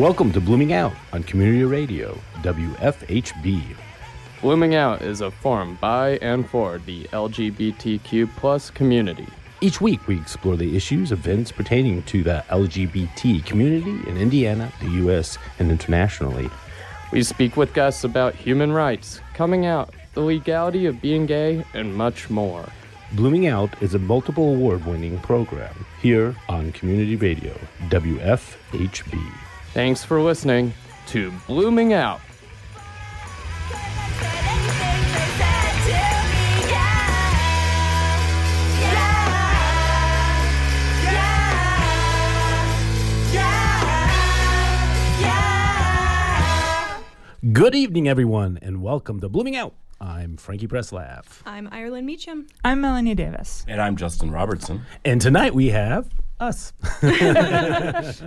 Welcome to Blooming Out on Community Radio, WFHB. Blooming Out is a forum by and for the LGBTQ plus community. Each week, we explore the issues, events pertaining to the LGBT community in Indiana, the U.S., and internationally. We speak with guests about human rights, coming out, the legality of being gay, and much more. Blooming Out is a multiple award winning program here on Community Radio, WFHB. Thanks for listening to Blooming Out. Good evening, everyone, and welcome to Blooming Out. I'm Frankie Breslav. I'm Ireland Meacham. I'm Melanie Davis. And I'm Justin Robertson. And tonight we have us.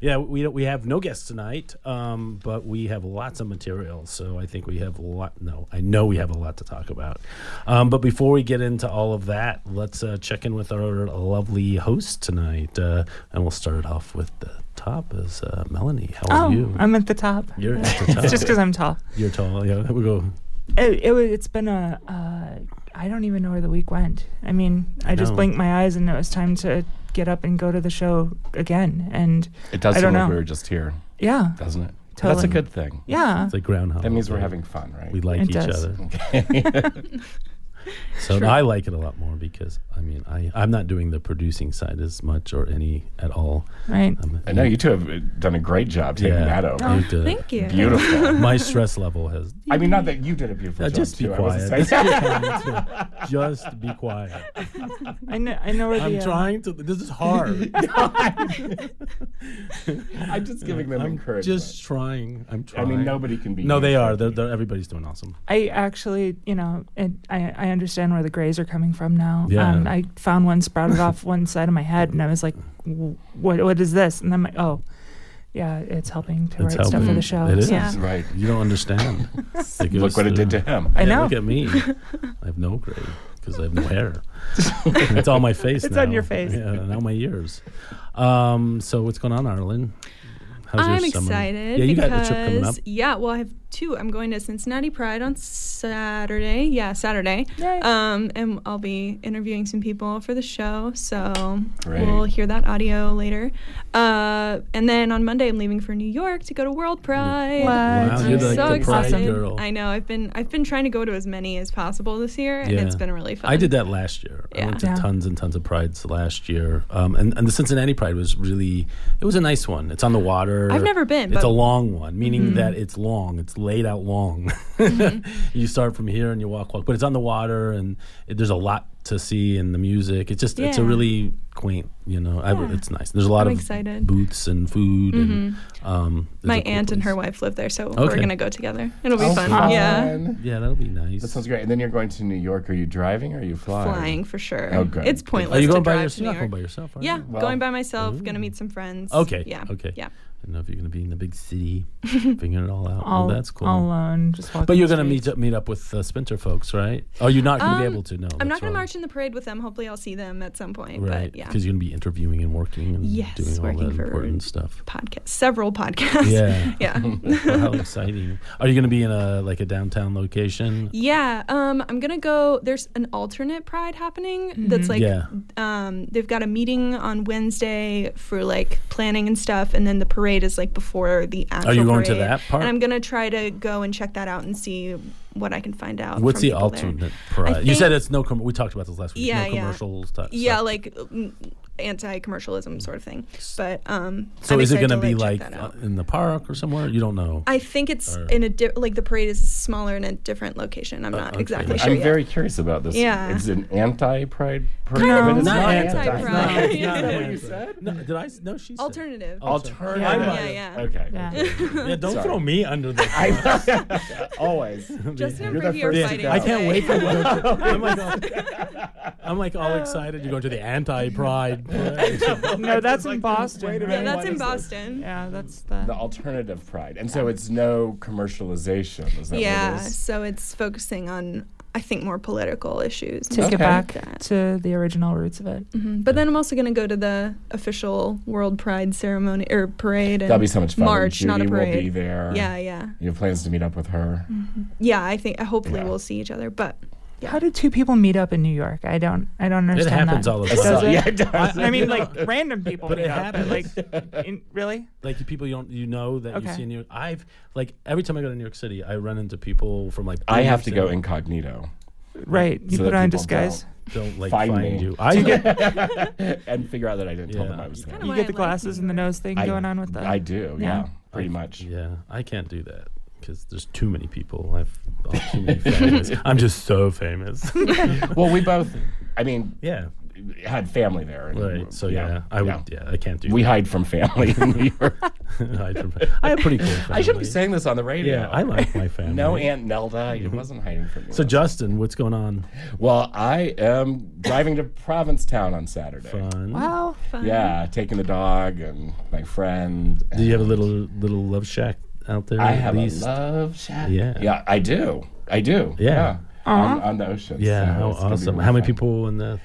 yeah, we we have no guests tonight, um, but we have lots of material. So I think we have a lot. No, I know we have a lot to talk about. Um, but before we get into all of that, let's uh, check in with our lovely host tonight, uh, and we'll start it off with the top. Is uh, Melanie? How are oh, you? I'm at the top. You're at the top. it's just because I'm tall. You're tall. Yeah, we go. It, it was. It's been a. Uh, I don't even know where the week went. I mean, I, I just blinked my eyes and it was time to get up and go to the show again. And It does I don't like know. we were just here, yeah, doesn't it? But That's a good thing. yeah. It's like Groundhog. That means we're Day. having fun, right? We like It each does. other. So True. I like it a lot more because I mean I I'm not doing the producing side as much or any at all. Right. Um, I know you two have done a great job taking Yeah. that over. you did- Thank you. Beautiful. My stress level has. I mean, not that you did a beautiful Uh, job just be too. I wasn't quiet. Just be quiet. Just be quiet. I know. I know where the. I'm uh, trying to. This is hard. I'm just giving them I'm encouragement. just trying. I'm trying. I mean, nobody can be. No, they are. They're, they're, everybody's doing awesome. I actually, you know, it, I I understand where the grays are coming from now. Yeah. Um, I found one sprouted off one side of my head, and I was like, "What? What is this?" And then my oh, yeah, it's helping to It's write stuff for the show. It is. Yeah. Right. You don't understand. It Look what it did to him. I Yeah, know. Look at me. I have no gray because I have no hair. it's all my face It's now. on your face. Yeah, now my ears. Um, so what's going on, Arlen? How's your I'm summer? excited Yeah, you because got a trip coming up. yeah, well I have two. I'm going to Cincinnati Pride on Saturday. Yeah, Saturday. Yay. Um, and I'll be interviewing some people for the show, so Great. we'll hear that audio later. Uh, and then on Monday I'm leaving for New York to go to World Pride. What? Wow, I'm you're like so the pride excited. girl. I know. I've been I've been trying to go to as many as possible this year, and Yeah. it's been really fun. I did that last year. I Yeah. went to Yeah. tons and tons of prides last year, um, and and the Cincinnati Pride was really it was a nice one. It's on the water. I've never been, It's but- a long one, meaning Mm-hmm. that it's long. It's laid out long. Mm-hmm. you start from here and you walk walk, but it's on the water, and it, there's a lot to see and the music. It's just it's a really quaint. You know, I, it's nice. There's a lot I'm of excited. booths and food, and um, My cool aunt and her wife live there, so Okay. we're gonna go together. It'll be Oh, fun. fun. Yeah. Yeah, that'll be nice. That sounds great. And then you're going to New York. Are you driving or are you flying? flying for sure. Oh, good. It's pointless Are you to going by drive yourself? to You're New not going by yourself, Yeah, you? Well- going by myself. Gonna meet some friends. Okay. Yeah. Okay. Yeah. I don't know if you're going to be in the big city, figuring it all out. all, well, that's cool. all alone, just walking but you're going to meet up, meet up with uh, Spinter folks, right? Oh, you're not going to be Um, able to. No, I'm not gonna wrong. march in the parade with them. Hopefully, I'll see them at some point. Right, But yeah, because you're going to be interviewing and working and Yes, doing all that important stuff. podcast, several podcasts. Yeah. yeah. Well, how exciting! Are you going to be in a like a downtown location? Yeah, um, I'm gonna go. There's an alternate pride happening that's like, Yeah. um, they've got a meeting on Wednesday for like planning and stuff, and then the parade is like before the actual. you going to that part? And I'm gonna try to go and check that out and see what I can find out. What's the people there. alternate pride? You said it's no. Com- we talked about this last week. Yeah, no yeah. commercials. stuff. Yeah, like mm, anti-commercialism sort of thing. But um, So I'm is it going to be like uh, in the park or somewhere? You don't know. I think it's Or- in a di- like the parade is smaller in a different location. I'm Uh, not okay. exactly I'm sure I'm yet. very curious about this. Yeah. It's an anti-pride parade. Kind of, but it's not not anti-pride. anti-pride. It's not Is that what you said? No, did I? No, she said. Alternative. Alternative. Yeah, yeah, yeah. Okay. Yeah. Yeah, don't Sorry. throw me under the. I, always. Justin and You're the first to fighting. I can't wait for you. to- I'm like, all, I'm like all excited. You're going to the anti-pride. Parade. No, that's in Boston. wait Yeah, that's in is this? Boston. Yeah, that's the. The alternative pride, and so it's no commercialization. Is that Yeah, what it is? so it's focusing on I think more political issues. and Take stuff it back like that. to the original roots of it. hmm But then I'm also gonna go to the official World Pride ceremony or parade. That'll be so much fun. March, Judy not a will parade. be there. Yeah, yeah, You have plans to meet up with her. yeah. I think hopefully Yeah. we'll see each other. But Yeah. How do two people meet up in New York? I don't. I don't understand. It happens that. all the I time. saw- Does it? yeah, it does. I mean, like random people But meet it up. but, Like, in, really? like the people you don't you know that you Okay. see in New York. I've like every time I go to New York City, I run into people from like. I have to go incognito Right. You So put that on people disguise. Don't like Find find, me. you. I and figure out that I didn't tell them I was there. You get the glasses New and the nose thing I, going on with that. I do, yeah, Yeah. pretty I- much. Yeah, I can't do that because there's too many people. I've oh, too many famous. I'm just so famous. Well, we both, I mean, yeah, had family there. and- right. So yeah, I would. Yeah, I can't do. We that. hide from family in New York. hide from. I have pretty cool. Family. I should be saying this on the radio. Yeah, I like my family. No Aunt Nelda. I wasn't hiding from you. So Justin, what's going on? well, I am driving to Provincetown on Saturday. Fun. Wow. fun. Yeah, taking the dog and my friend. Do you have a little little love shack out there? I at have a love shack. Yeah. Yeah, I do. I do. Yeah. On, on the ocean. Yeah, so how it's gonna be awesome! How many fun. people in the?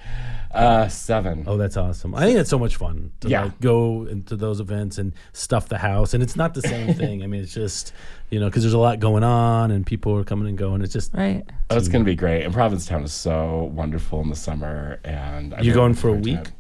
Uh, seven. Oh, that's awesome! I think it's so much fun to Yeah. like go into those events and stuff the house, and it's not the same thing. I mean, it's just you know because there's a lot going on and people are coming and going. It's just Right. Oh, it's going to be great. And Provincetown is so wonderful in the summer. And I'm You really going for a week? it.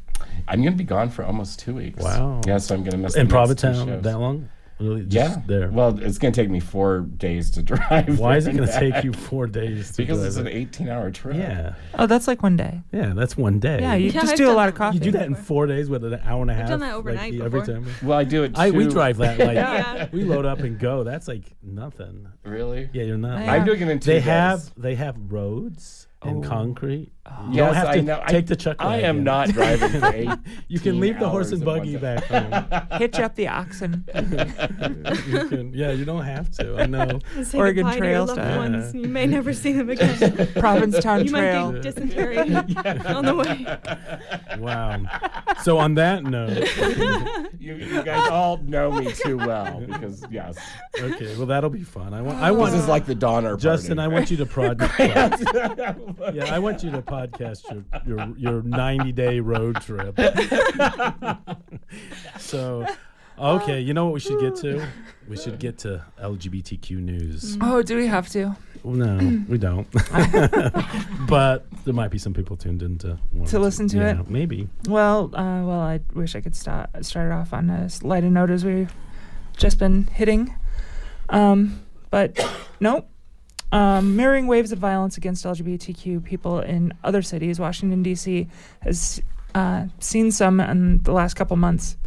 I'm going to be gone for almost two weeks. Wow. Yeah, so I'm going to miss in the next two Provincetown that long. Really? Just Yeah. there. Well, it's going to take me four days to drive. Why is it going to take you four days? To Because it's drive an 18 hour trip. Yeah, Oh, that's like one day. yeah, that's one day. Yeah, you Yeah, just I've do a lot of coffee. You do that in four days with an hour and a half. done that like, overnight every time. Well, I do it. I we drive that like Yeah. we load up and go. That's like nothing. Really? Yeah, you're not. Yeah. I'm doing it in two They days. have they have roads and Oh. concrete. Oh. You Yes, don't have to I know. I- take the chuck. I am wagon. not driving for eight. You can leave the horse and buggy back home. Hitch up the oxen. You can- yeah, you don't have to. I know. Say Oregon goodbye to your Trail loved style. ones. You may never see them again. Provincetown you Trail. might get dysentery on the way. Wow. So on that note, You, you guys all know me too well because yes, okay. Well, that'll be fun. I want. I want. this is like the Donner Justin, I want you to prod. Me. Yeah, I want you to podcast your your, your 90 day road trip. so, okay, you know what we should get to? We should get to LGBTQ news. Oh, do we have to? No, we don't. but there might be some people tuned in to To listen to yeah, it? Maybe. Well, uh, well, I wish I could start start it off on a light a note as we've just been hitting. Um, but nope. Um, mirroring waves of violence against LGBTQ people in other cities, Washington D.C. has uh, seen some in the last couple months.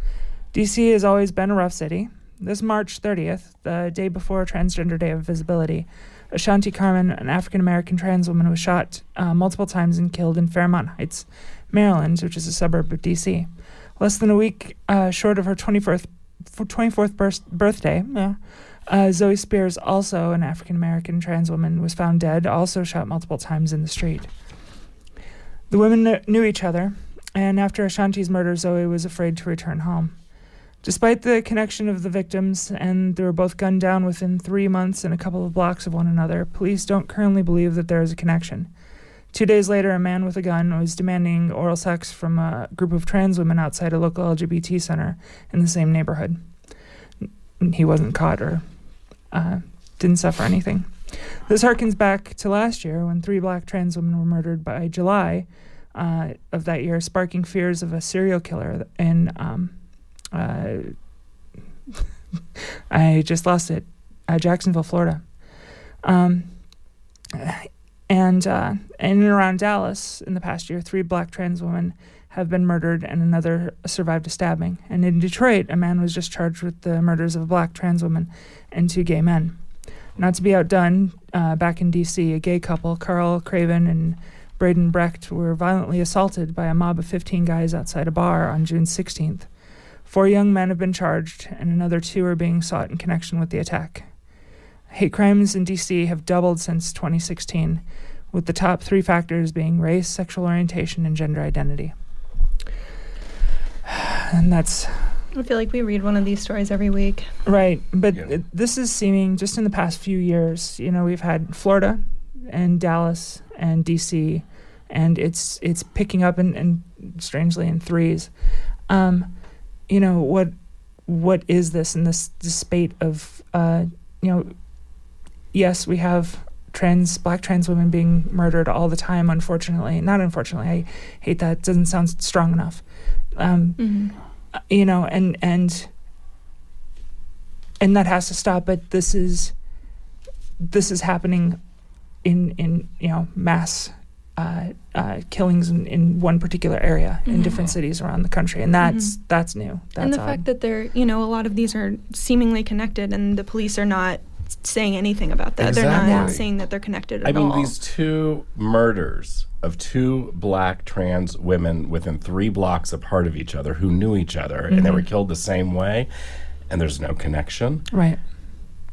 D.C. has always been a rough city. This March 30th, the day before Transgender Day of Visibility, Ashanti Carmon, an African American trans woman, was shot uh, multiple times and killed in Fairmount Heights, Maryland, which is a suburb of D.C. Less than a week uh, short of her 24th, 24th birth- birthday, yeah, uh, Zoe Spears, also an African American trans woman, was found dead, also shot multiple times in the street. The women kn- knew each other, and after Ashanti's murder, Zoe was afraid to return home. Despite the connection of the victims, and they were both gunned down within three months and a couple of blocks of one another, police don't currently believe that there is a connection. Two days later, a man with a gun was demanding oral sex from a group of trans women outside a local LGBT center in the same neighborhood. He wasn't caught or uh, didn't suffer anything. This harkens back to last year when three black trans women were murdered by July uh, of that year, sparking fears of a serial killer in. Um, uh, I just lost it. Uh, Jacksonville, Florida. Um, and uh, in and around Dallas in the past year, three black trans women have been murdered and another survived a stabbing. And in Detroit, a man was just charged with the murders of a black trans woman and two gay men. Not to be outdone, uh, back in D.C., a gay couple, Carl Craven and Braden Brecht, were violently assaulted by a mob of 15 guys outside a bar on June 16th. Four young men have been charged, and another two are being sought in connection with the attack. Hate crimes in D.C. have doubled since 2016, with the top three factors being race, sexual orientation, and gender identity. And that's I feel like we read one of these stories every week. right. But Yeah. it, this is seeming just in the past few years. You know, we've had Florida and Dallas and DC, and it's it's picking up and and strangely in threes. Um, you know what what is this in this, this spate of uh, you know yes we have trans black trans women being murdered all the time unfortunately not unfortunately i hate that it doesn't sound strong enough um, Mhm. you know and and and that has to stop but this is this is happening in in you know mass uh, uh, killings in, in one particular area in Mhm. different cities around the country and that's Mhm. that's new that's and the odd. fact that they're, you know, a lot of these are seemingly connected, and the police are not saying anything about that. They're not saying that they're connected at all. I mean, all. these two murders of two black trans women within three blocks apart of each other who knew each other and they were killed the same way, and there's no connection. right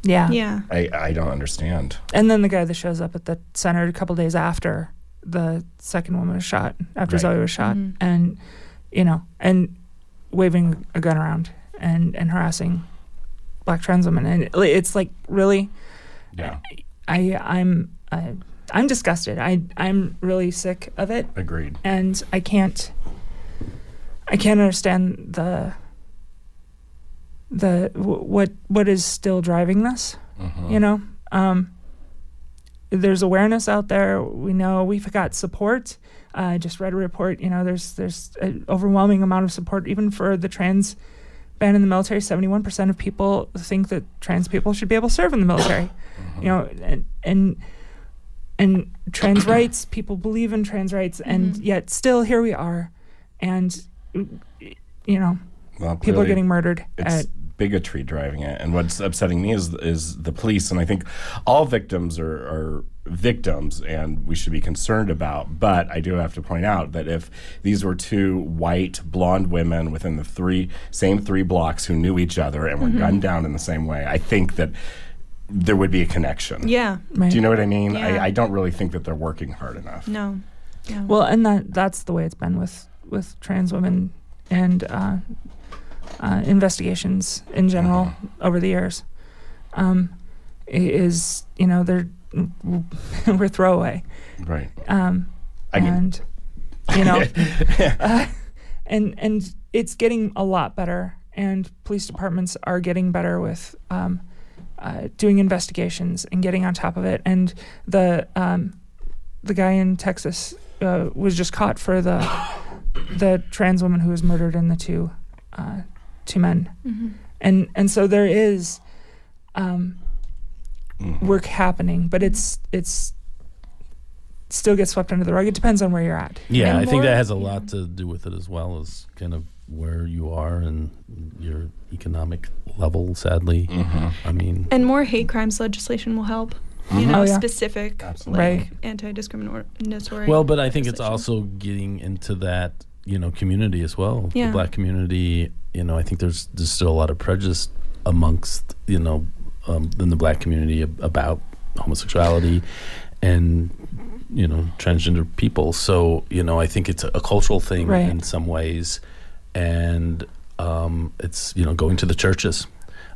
yeah yeah. I, I don't understand. and then the guy that shows up at the center a couple days after the second woman was shot after Right. zoe was shot Mhm. and you know and waving a gun around and and harassing black trans women and it's like really Yeah, i i'm uh, i'm disgusted. I i'm really sick of it. Agreed. and i can't i can't understand the the wh- what what is still driving this Mhm. you know? Um there's awareness out there. We know we've got support. Uh, i just read a report you know there's there's an overwhelming amount of support even for the trans ban in the military 71% of people think that trans people should be able to serve in the military. You know and and and trans rights people believe in trans rights and Mhm. yet still here we are. And you know Well, people are getting murdered it's at bigotry driving it and what's upsetting me is is the police and i think all victims are, are victims and we should be concerned about but i do have to point out that if these were two white blonde women within the three same three blocks who knew each other and were Mm-hmm. gunned down in the same way i think that there would be a connection Yeah. right do you know what i mean Yeah. I, I don't really think that they're working hard enough No. No. Well, and that that's the way it's been with with trans women and uh, uh, investigations in general over the years. Um, is you know they're we're throwaway, right um, I mean- and you know, uh, and and it's getting a lot better, and police departments are getting better with. Um, uh, doing investigations and getting on top of it, and the um, the guy in Texas uh, was just caught for the the trans woman who was murdered and the two two men, Mhm. and and so there is um, Mhm. work happening, but it's it's still gets swept under the rug. It depends on where you're at. Yeah, And I think that has a lot to do with it as well as kind of where you are and your economic level. Sadly, Mhm. I mean, And more hate crimes legislation will help. You Mhm. know, Oh, yeah. specific Absolutely. like Right. anti-discriminatory. well, but I think it's also getting into that you know community as well. Yeah. The black community. You know, I think there's there's still a lot of prejudice amongst you know um, in the black community ab- about homosexuality and you know transgender people. So you know, I think it's a, a cultural thing Right. in some ways, and um, it's you know going to the churches,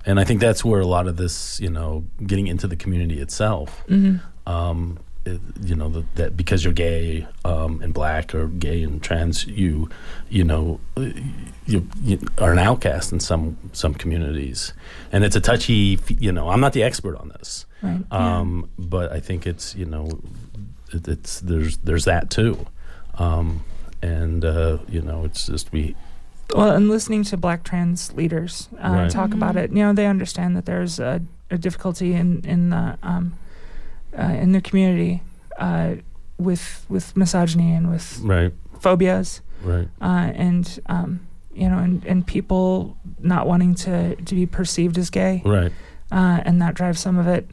and I think that's where a lot of this you know getting into the community itself. hmm Um, you know that, that because you're gay um, and black or gay and trans, you you know you, you are an outcast in some some communities, and it's a touchy. You know, I'm not the expert on this, Right. um, but I think it's you know it, it's there's there's that too, um, and uh, you know it's just we Well, and listening to black trans leaders uh, Right. talk about Mhm. it, you know, they understand that there's a, a difficulty in in the um, uh, in the community uh, with with misogyny and with right phobias, right uh, and um, you know, and, and people not wanting to to be perceived as gay, right. uh, and that drives some of it.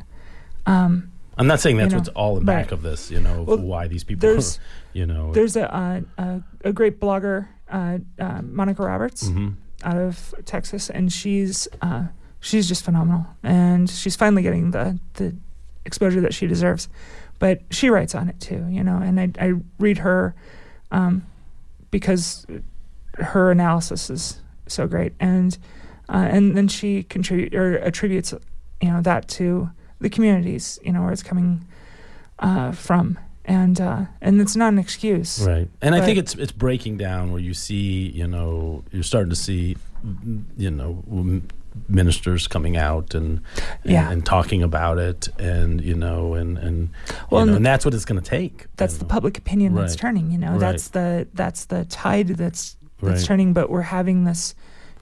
Um, I'm not saying that's You know, what's all in right. back of this. You know Well, why these people. there's you know. there's a a, a great blogger, uh, uh, Monica Roberts. Mhm. out of Texas, and she's uh, she's just phenomenal, and she's finally getting the the exposure that she deserves. But she writes on it too, you know, and I I read her um, because her analysis is so great, and uh, and then she contribute or attributes you know that to the communities, you know, where it's coming uh, from, and uh, and it's not an excuse. Right, and I think it's it's breaking down where you see, you know, you're starting to see, you know, ministers coming out and and, Yeah. and talking about it, and you know, and and Well, you know, and and that's what it's going to take. That's the know. public opinion that's turning. You know, Right. that's the that's the tide that's that's Right. turning. But we're having this,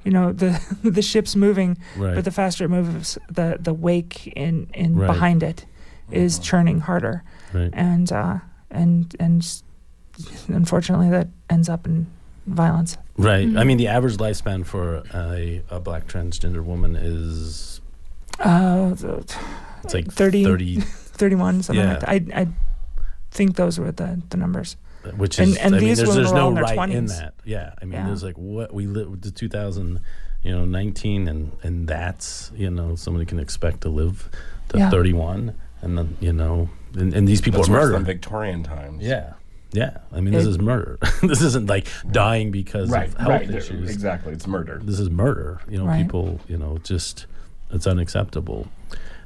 you know, the the ship's moving, Right. but the faster it moves, the the wake in in Right. behind it is churning harder, right. and uh, and and unfortunately that ends up in violence. Right. I Mhm. mean, the average lifespan for a, a black transgender woman is Uh, it's like 30, 30 31, something Yeah. like that. I I think those were the the numbers. which And- is and I mean, these there's, women there's were no in their right in 20s. that. Yeah. I mean, Yeah. there's like what we live the 2000, you know, 19, and and that's you know somebody can expect to live to Yeah. 31, and then you know, and, and these people That's are worse than murdered. Victorian times. Yeah. Yeah. I mean, this It- is murder. this isn't like dying because Right. of health Right. issues. Exactly. It's murder. This is murder. You know, Right. people. You know, just it's unacceptable.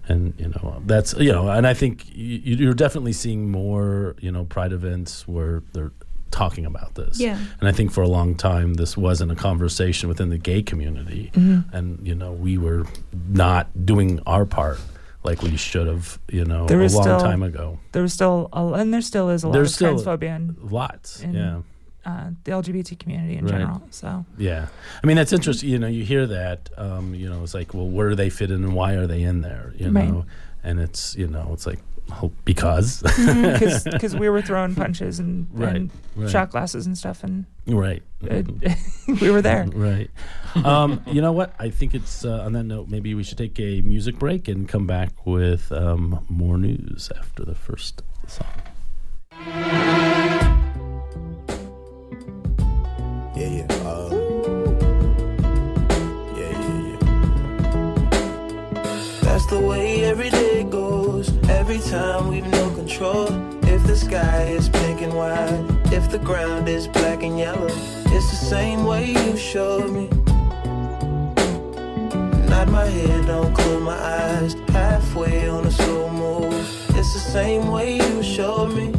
And you know that's you know, and I think you, you're definitely seeing more you know pride events where they're talking about this. Yeah. And I think for a long time this wasn't a conversation within the gay community, Mm-hmm. and you know we were not doing our part like we should have. You know, There a long still- time ago. There was still, a, and there still is a lot There's of still- transphobia in Lots. in yeah. uh, the LGBT community in Right. general. So Yeah, I mean that's interesting. You know, you hear that. Um, you know, it's like, well, where do they fit in, and why are they in there? You Right. know, and it's you know, it's like because because we were throwing punches and, Right, and right. shot glasses and stuff, and right, it, we were there. right. Um, you know what? I think it's uh, on that note. Maybe we should take a music break and come back with um, more news after the first song. Yeah, yeah. Uh, yeah, yeah, yeah. That's the way every day goes. Every time we've no control. If the sky is pink and white, if the ground is black and yellow, it's the same way you showed me. Nod my head, don't close my eyes. Halfway on a slow move. It's the same way you showed me.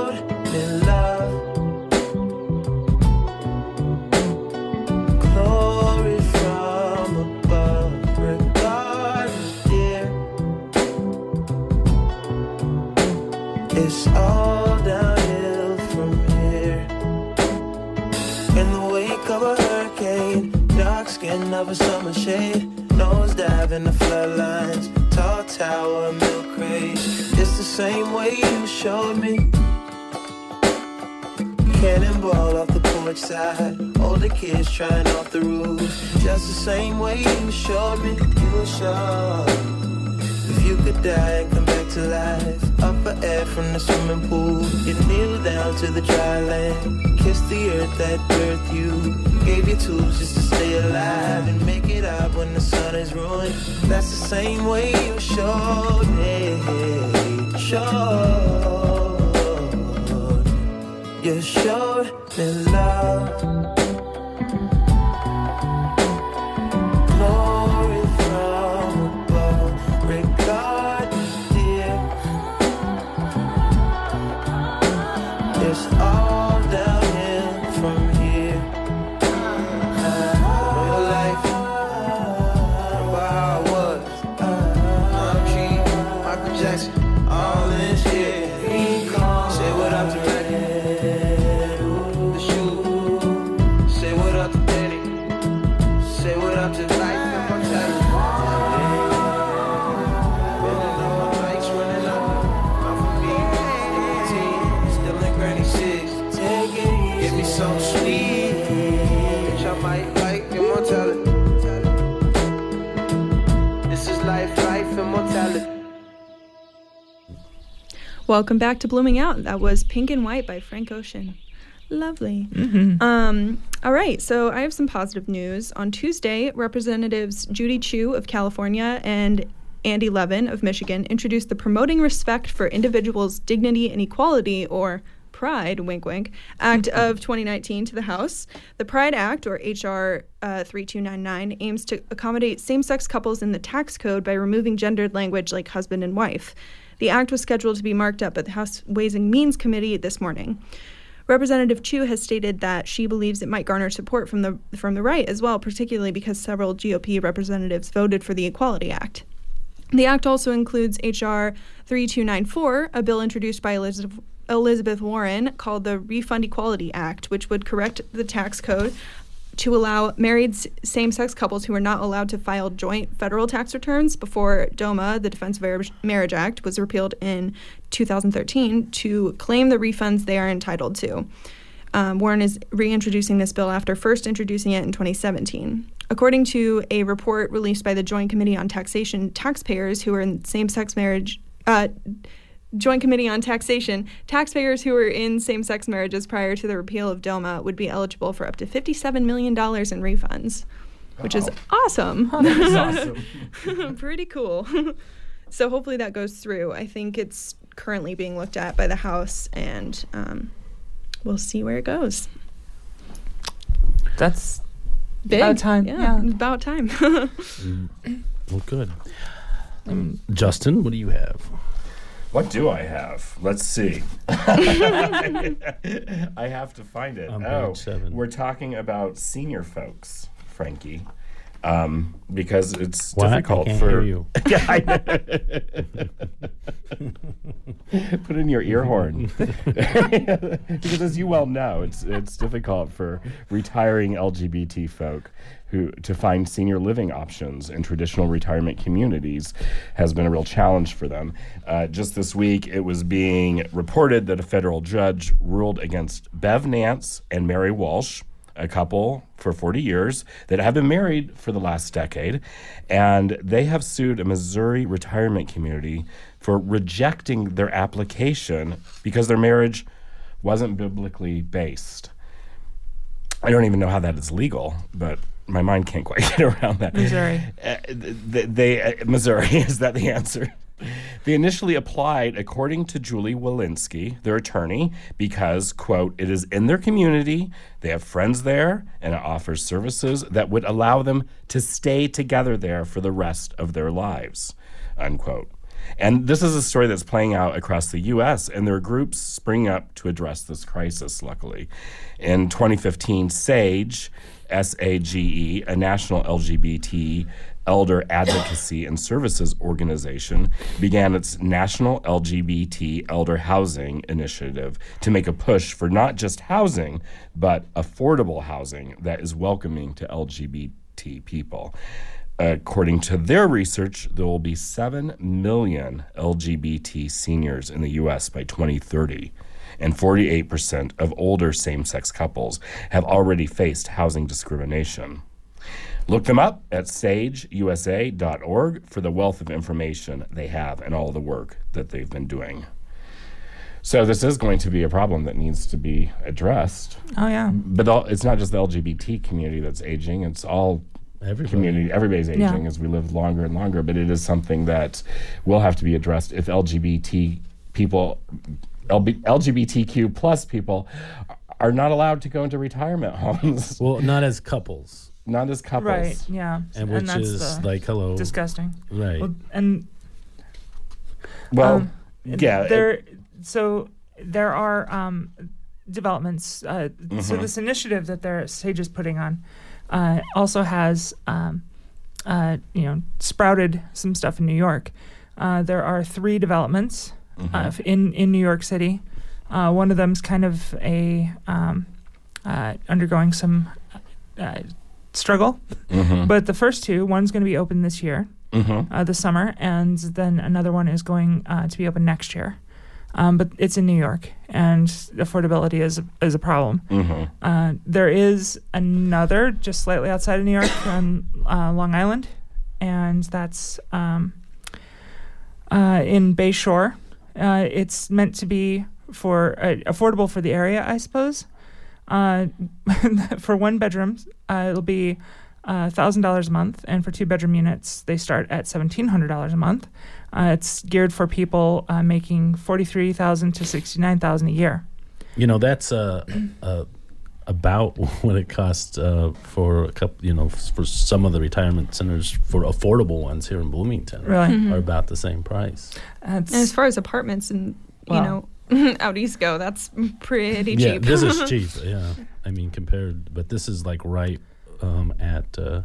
It's all downhill from here. In the wake of a hurricane, dark skin of a summer shade, nose dive in the floodlines, tall tower, milk crate. It's the same way you showed me. Cannonball off the porch side. Older kids trying off the roof. Just the same way you showed me. You showed. If you could die and come back to life, up for air from the swimming pool, you kneel down to the dry land, kiss the earth that birthed you, gave you tools just to stay alive and make it out when the sun is ruined. That's the same way you showed me, showed. You showed me love. Welcome back to Blooming Out. That was Pink and White by Frank Ocean. Lovely. Mm-hmm. Um, all right, so I have some positive news. On Tuesday, Representatives Judy Chu of California and Andy Levin of Michigan introduced the Promoting Respect for Individuals' Dignity and Equality, or PRIDE, wink wink, Act of 2019 to the House. The PRIDE Act, or H.R. Uh, 3299, aims to accommodate same sex couples in the tax code by removing gendered language like husband and wife. The act was scheduled to be marked up at the House Ways and Means Committee this morning. Representative Chu has stated that she believes it might garner support from the from the right as well, particularly because several GOP representatives voted for the Equality Act. The act also includes H.R. 3294, a bill introduced by Elizabeth, Elizabeth Warren called the Refund Equality Act, which would correct the tax code to allow married same sex couples who are not allowed to file joint federal tax returns before DOMA, the Defense of Marriage Act, was repealed in 2013 to claim the refunds they are entitled to. Um, Warren is reintroducing this bill after first introducing it in 2017. According to a report released by the Joint Committee on Taxation, taxpayers who are in same sex marriage. Uh, Joint Committee on Taxation, taxpayers who were in same sex marriages prior to the repeal of DOMA would be eligible for up to $57 million in refunds, which is awesome. awesome. Pretty cool. so hopefully that goes through. I think it's currently being looked at by the House, and um, we'll see where it goes. That's Big. About time, Yeah, yeah. about time. Well, good. I mean, Justin, what do you have? What do I have? Let's see. I have to find it. On oh, page we're talking about senior folks, Frankie, um, because it's What? Difficult for hear you. Put in your ear horn. because as you well know, it's it's difficult for retiring LGBT folk who to find senior living options in traditional retirement communities has been a real challenge for them. Uh, just this week, it was being reported that a federal judge ruled against Bev Nance and Mary Walsh a couple for 40 years that have been married for the last decade, and they have sued a Missouri retirement community for rejecting their application because their marriage wasn't biblically based. I don't even know how that is legal, but my mind can't quite get around that. Missouri. Uh, th- they, uh, Missouri, is that the answer? They initially applied, according to Julie Wilensky, their attorney, because, quote, it is in their community, they have friends there, and it offers services that would allow them to stay together there for the rest of their lives, unquote. And this is a story that's playing out across the U.S., and there are groups springing up to address this crisis, luckily. In 2015, SAGE, S A G E, a national LGBT elder advocacy and services organization, began its national LGBT elder housing initiative to make a push for not just housing, but affordable housing that is welcoming to LGBT people. According to their research, there will be 7 million LGBT seniors in the U.S. by 2030, and 48% of older same sex couples have already faced housing discrimination. Look them up at sageusa.org for the wealth of information they have and all the work that they've been doing. So, this is going to be a problem that needs to be addressed. Oh yeah. But all, it's not just the LGBT community that's aging, it's all Everybody. community. Everybody's aging Yeah. as we live longer and longer, but it is something that will have to be addressed if LGBT people, LB, LGBTQ plus people, are not allowed to go into retirement homes, Well, not as couples, not as couples. Right. Yeah. and which that's is the like hello, disgusting. right? Well, and Well, Um, yeah. it- there so there are um, developments uh, so Mhm. this initiative that their sage is putting on uh, also has um, uh, you know sprouted some stuff in new york uh, there are three developments uh, Mhm. f- in in new york city uh, one of them's kind of a um, uh, undergoing some uh, struggle Mhm. but the first two one's going to be open this year Mhm. uh, this summer, and then another one is going uh, to be open next year. Um, but it's in New York, and affordability is is a problem. Mhm. Uh, there is another just slightly outside of New York on uh, Long Island, and that's um, uh, in Bay Shore. Uh, it's meant to be for uh, affordable for the area, I suppose. Uh, for one bedroom, uh, it'll be thousand dollars a month, and for two bedroom units, they start at seventeen hundred dollars a month. Uh, it's geared for people uh, making forty three thousand to sixty nine thousand a year. You know, that's uh, uh, about what it costs uh, for a couple. You know, for some of the retirement centers for affordable ones here in Bloomington Really, are about the same price. That's- And as far as apartments and you Wow. know out east go, that's pretty Yeah, cheap. this is cheap. Yeah, I mean compared, but this is like right um, at. Uh,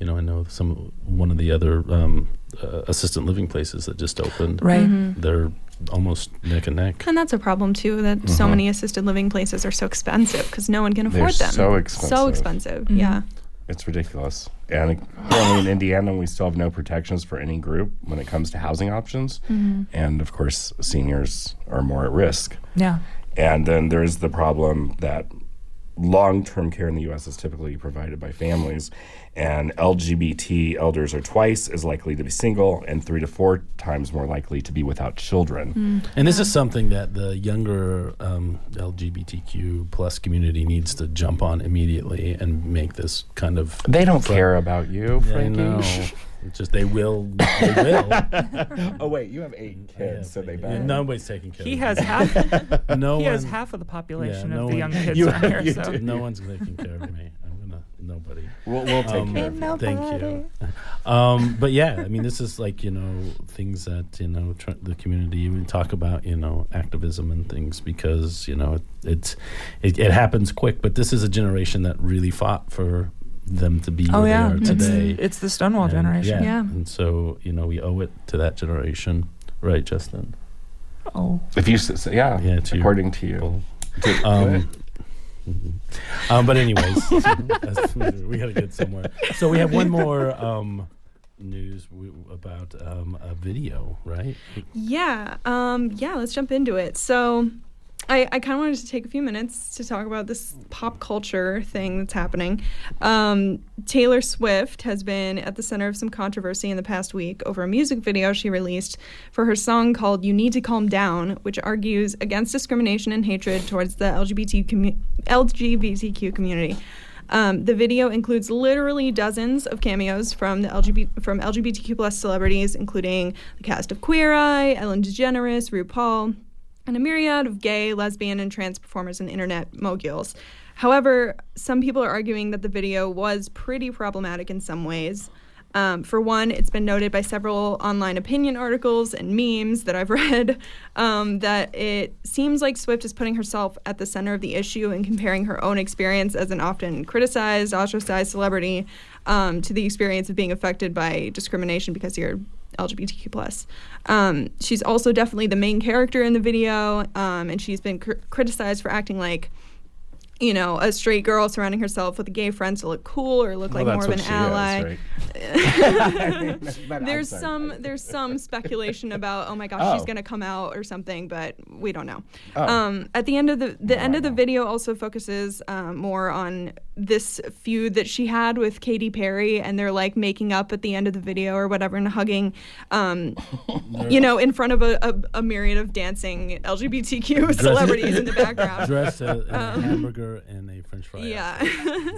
you know, I know some one of the other um, uh, assistant living places that just opened. right. Mhm. They're almost neck and neck. And that's a problem too. That so Mhm. many assisted living places are so expensive because no one can They're afford them. so So expensive. So expensive. Mhm. Yeah. It's ridiculous. And currently in Indiana, we still have no protections for any group when it comes to housing options. Mm-hmm. And of course, seniors are more at risk. Yeah. And then there's the problem that long term care in the U.S. is typically provided by families, and LGBT elders are twice as likely to be single and three to four times more likely to be without children. And this is something that the younger um, LGBTQ plus community needs to jump on immediately and make this kind of. They don't Fr- care about you, I Frankie. know. It's just they will. They will. oh wait, you have eight kids, so they Yeah, nobody's taking care. He of has half. no he one. has half of the population no of the one- young kids You- around here. you So. no one's taking care of me. I'm gonna nobody. We'll, we'll take Um, care of you. Thank you. Um, but yeah, I mean, this is like you know things that you know tr- the community even talk about you know activism and things because you know it, it's it, it happens quick. But this is a generation that really fought for them to be Oh where yeah, they are it's, today. it's the Stonewall And, generation. Yeah. and so you know we owe it to that generation, right, Justin? Oh, If you, s- s- yeah, Yeah, to your according to you. Well, To- Um, mhm. um, but anyways, we gotta get somewhere. So we have one more um, news w- about um, a video, right? Yeah. Um, yeah, let's jump into it. So I, I kind of wanted to take a few minutes to talk about this pop culture thing that's happening. Um, Taylor Swift has been at the center of some controversy in the past week over a music video she released for her song called You Need to Calm Down, which argues against discrimination and hatred towards the LGBT commu- LGBTQ community. Um, the video includes literally dozens of cameos from the LGBT from LGBTQ plus celebrities, including the cast of Queer Eye, Ellen DeGeneres, RuPaul, and a myriad of gay, lesbian, and trans performers and internet moguls. However, some people are arguing that the video was pretty problematic in some ways. Um, for one, it's been noted by several online opinion articles and memes that I've read um, that it seems like Swift is putting herself at the center of the issue and comparing her own experience as an often criticized, ostracized celebrity um, to the experience of being affected by discrimination because you're LGBTQ plus. Um, she's also definitely the main character in the video, um, and she's been cr- criticized for acting like, you know, a straight girl surrounding herself with gay friends to look cool or look Well, like more of an ally. Is, right? There's some there's some speculation about oh my gosh Oh. she's gonna come out or something but we don't know Oh. um, at the end of the the No, end I of the video also focuses um, more on this feud that she had with Katy Perry and they're like making up at the end of the video or whatever and hugging um, you know in front of a, a, a myriad of dancing LGBTQ celebrities in the background Dressed in a Um, hamburger and a French fry. yeah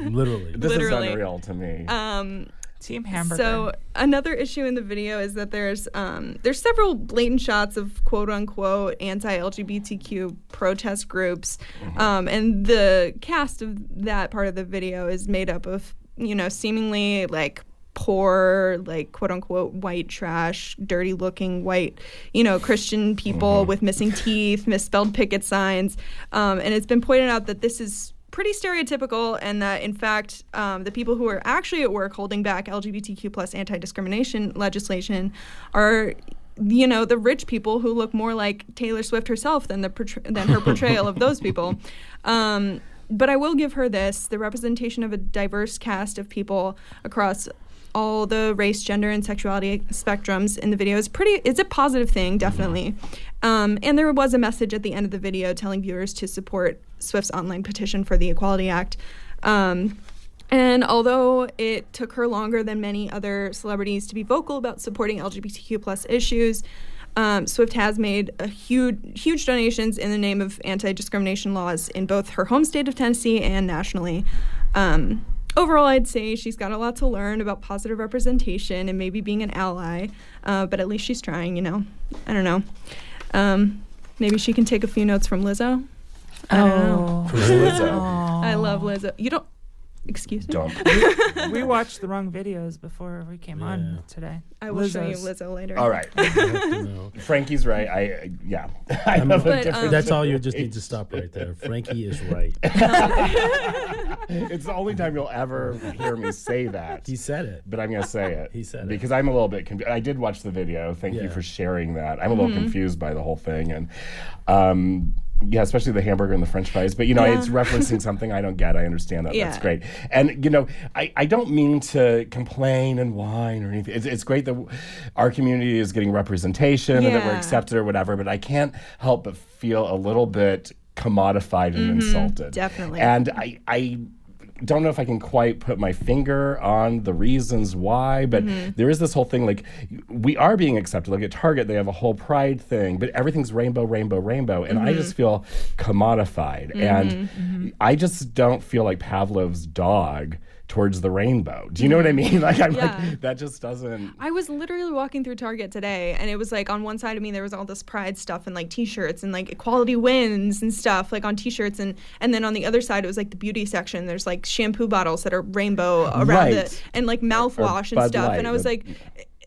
literally. This literally. is unreal to me. um, Team Hamburger. So another issue in the video is that there's um, there's several blatant shots of quote unquote anti-LGBTQ protest groups, um, and the cast of that part of the video is made up of you know seemingly like poor like quote unquote white trash dirty looking white you know christian people with missing teeth misspelled picket signs. Um, and it's been pointed out that this is pretty stereotypical and that in fact um, the people who are actually at work holding back lgbtq plus anti-discrimination legislation are you know the rich people who look more like taylor swift herself than the portray- than her portrayal of those people um, but i will give her this the representation of a diverse cast of people across all the race, gender, and sexuality spectrums in the video is pretty. It's a positive thing, definitely. Um, and there was a message at the end of the video telling viewers to support Swift's online petition for the Equality Act. Um, and although it took her longer than many other celebrities to be vocal about supporting LGBTQ plus issues, Um, Swift has made a huge, huge donations in the name of anti-discrimination laws in both her home state of Tennessee and nationally. Um, overall, I'd say she's got a lot to learn about positive representation and maybe being an ally, uh, but at least she's trying. You know, I don't know. Um, maybe she can take a few notes from Lizzo. I don't know. Oh. Lizzo. I love Lizzo. You don't. Excuse me. Don't. we watched the wrong videos before we came Yeah. on today. I will show you Lizzo's. Lizzo later. All right. I have to know. Frankie's right. I uh, yeah. I have a But, different. um, That's all you just need to stop right there. Frankie is right. it's the only time you'll ever hear me say that. He said it. but I'm gonna say it. He said it. because I'm a little bit. Conf- I did watch the video. Thank you Yeah. for sharing that. I'm a little Mm-hmm. confused by the whole thing, and um, yeah, especially the hamburger and the French fries. But you know, Yeah. it's referencing something I don't get. I understand that. That's great. And you know, I, I don't mean to complain and whine or anything. It's, it's great that our community is getting representation and that we're accepted or whatever. But I can't help but feel a little bit commodified and insulted. Mm-hmm. definitely. And I I don't know if I can quite put my finger on the reasons why, but Mm-hmm. there is this whole thing like we are being accepted. Like at Target, they have a whole pride thing, but everything's rainbow, rainbow, rainbow. And Mm-hmm. I just feel commodified. And I just don't feel like Pavlov's dog towards the rainbow. Do you know what I mean? Like I'm Yeah. like that just doesn't I was literally walking through Target today, and it was like on one side of me there was all this pride stuff and like T-shirts and like equality wins and stuff like on T-shirts, and and then on the other side it was like the beauty section. There's like shampoo bottles that are rainbow around Right. it, and like mouthwash and Bud stuff. and I was the- like.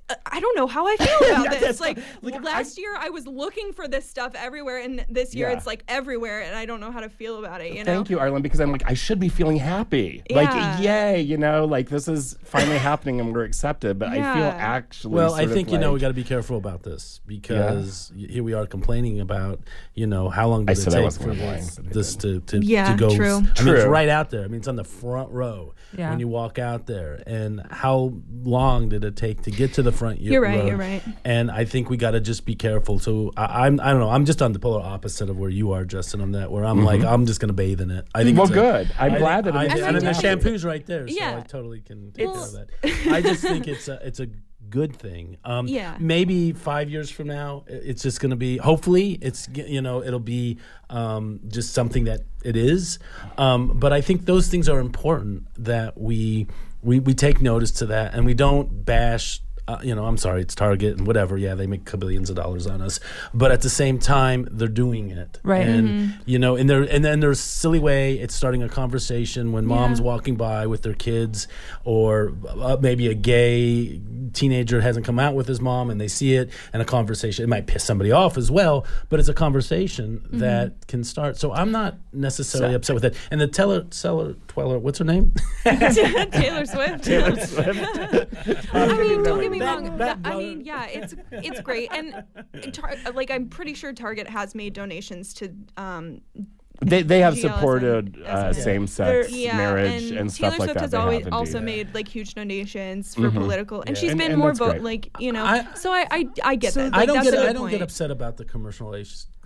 "I- I don't know how I feel about this. that's- Like, like, I- last year, I was looking for this stuff everywhere, and this year Yeah. it's like everywhere, and I don't know how to feel about it. You know? Thank you, Arlen, because I'm like, I should be feeling happy. Yeah. Like, yay, you know, like this is finally happening and we're accepted. But I feel actually. Well, I sort of think you know we like- got to be careful about this because y here we are complaining about you know how long I did it take for this, this to to, Yeah, to go. true. I mean, it's right out there. I mean, it's on the front row Yeah. when you walk out there. And how long did it take to get to the front? y- You're right, row? you're right. And I think we got to just be careful. So I, I'm I don't know. I'm just on the polar opposite of where you are, Justin. On that where I'm like I'm just gonna bathe in it. I think. Well, it's good. I'm I glad think- that I, it makes and you the shampoo's right there, so Yeah. I totally can take It's- care of that. I just think it's a it's a good thing. Um, Yeah. Maybe five years from now, it's just going to be. Hopefully, it's you know it'll be um, just something that it is. Um, but I think those things are important that we we we take notice to that and we don't bash. Uh, you know, I'm sorry, it's Target and whatever. Yeah, they make billions of dollars on us, but at the same time, they're doing it, Right. And you know, and there and then there's silly way it's starting a conversation when mom's Yeah. walking by with their kids, or uh, maybe a gay teenager hasn't come out with his mom and they see it, and a conversation. It might piss somebody off as well, but it's a conversation Mm-hmm. that can start. So I'm not necessarily upset with it. And the teller, seller, tweller, what's her name? Taylor Swift. Taylor Swift. I mean, don't get me wrong. that- I mean, yeah, it's it's great, and tar- like I'm pretty sure Target has made donations to um, They, they have GLSEN, supported uh, same sex yeah, marriage and, and, stuff Taylor like Swift that. has always also indeed. made like huge donations for political, and Yeah. she's And- been and more that's vo- great. like you know. I- so I I, I get that. I don't that's get a I good don't point. get upset about the commercial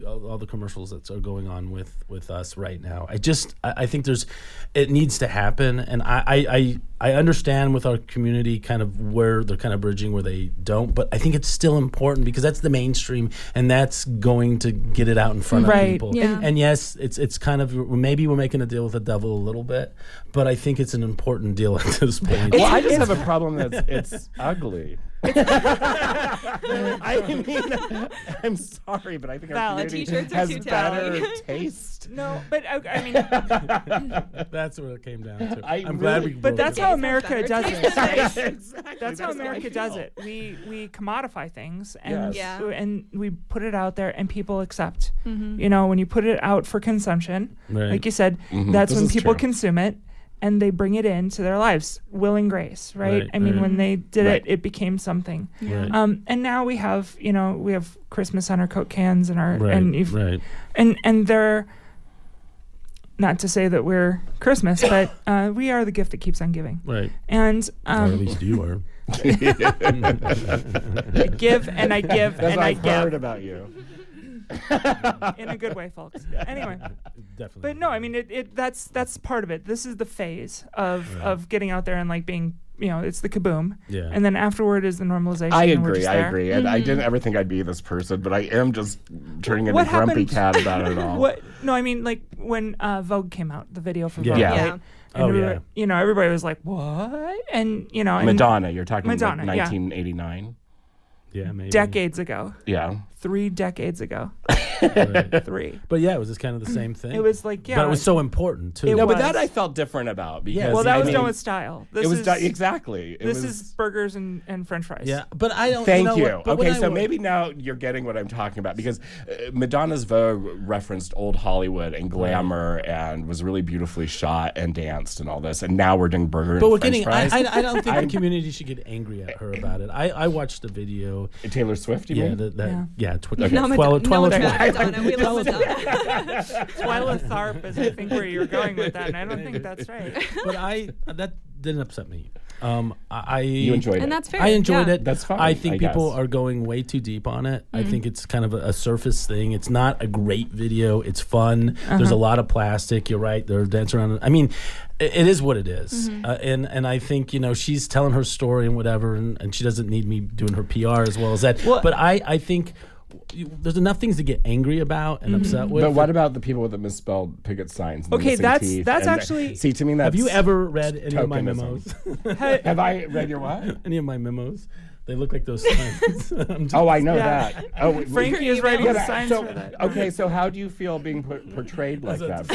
all, all the commercials that are going on with with us right now. I just I, I think there's it needs to happen, and I, I I I understand with our community kind of where they're kind of bridging where they don't, but I think it's still important because that's the mainstream, and that's going to get it out in front Right, of people. yeah. And, and yes, it's it's kind of maybe we're making a deal with the devil a little bit, but I think it's an important deal at this point. Well, I just have a problem that's it's ugly. I mean, I'm sorry, but I think our Valid. community T-shirts are has too better tacky. taste. No, but I, I mean, That's what it came down to. I I'm glad really- we. but that's how. America does it. exactly. That's how America does it. We we commodify things and Yes. Yeah. and we put it out there and people accept. You know, when you put it out for consumption, Right. like you said, Mhm. that's This when is people true. consume it and they bring it into their lives, will and grace, right? Right, I mean, right. when they did Right. it, it became something. Right. Um, and now we have, you know, we have Christmas on our Coke cans and our Right, and you've, right. and and they're not to say that we're Christmas, but uh, we are the gift that keeps on giving. Right. And or at um, least you are. I give and I give That's and what I I've heard about you. In a good way, folks. Anyway, Definitely. but no, I mean it, it. That's that's part of it. This is the phase of Right. of getting out there and like being you know, it's the kaboom. Yeah. And then afterward is the normalization. I agree. I there. agree. And I didn't ever think I'd be this person, but I am just turning into What a grumpy happened- cat about it all. What? No, I mean like when uh, Vogue came out, the video for Yeah. Vogue. Yeah. right? Yeah. And Oh, everybody- yeah. You know, everybody was like, "What?" And you know, and Madonna, you're talking Madonna, like 1989. Yeah, maybe. decades ago, Yeah. three decades ago, Right. three. But yeah, it was just kind of the same thing. It was like, yeah, but it was so important too. It No, but was. that I felt different about because well, that I was mean, done with style. This it was is, done exactly. It This was, is burgers and, and French fries. Yeah, but I don't. Thank know you. what- okay, so wa- maybe now you're getting what I'm talking about because uh, Madonna's Vogue referenced old Hollywood and glamour and was really beautifully shot and danced and all this, and now we're doing burger But and we're French getting. I, fries. I, I don't think I'm- the community should get angry at her about it. I, I watched the video. Taylor Swift, you Yeah, mean? that, that Yeah. yeah. Tw- Okay. No, Twelve, Madonna, no twelve, one's mad at twelve- Madonna. We love Madonna. Twyla Tharp is, I think, where you're going with that, and I don't think that's right. but I that didn't upset me. Um, I I- You enjoyed it. and that's fair. I enjoyed yeah. it. That's fine, I think I people guess. are going way too deep on it. I think it's kind of a, a surface thing. It's not a great video. It's fun. There's a lot of plastic. You're right. They're dancing around. I mean, i- it is what it is. Uh, and and I think you know she's telling her story and whatever, and, and she doesn't need me doing her PR as well as that. Well- but I I think. You- There's enough things to get angry about and upset mm-hmm. with. But what about the people with the misspelled picket signs? and the Okay, missing that's- teeth that's and the- actually- see to me that's have you ever read any of my tokenism. memos? have I read your what? any of my memos? They look like those signs. I'm just- Oh, I know Yeah. that. Oh, wait, Frankie is writing yeah, the but- signs so, for that. Okay, so how do you feel being por- portrayed like that?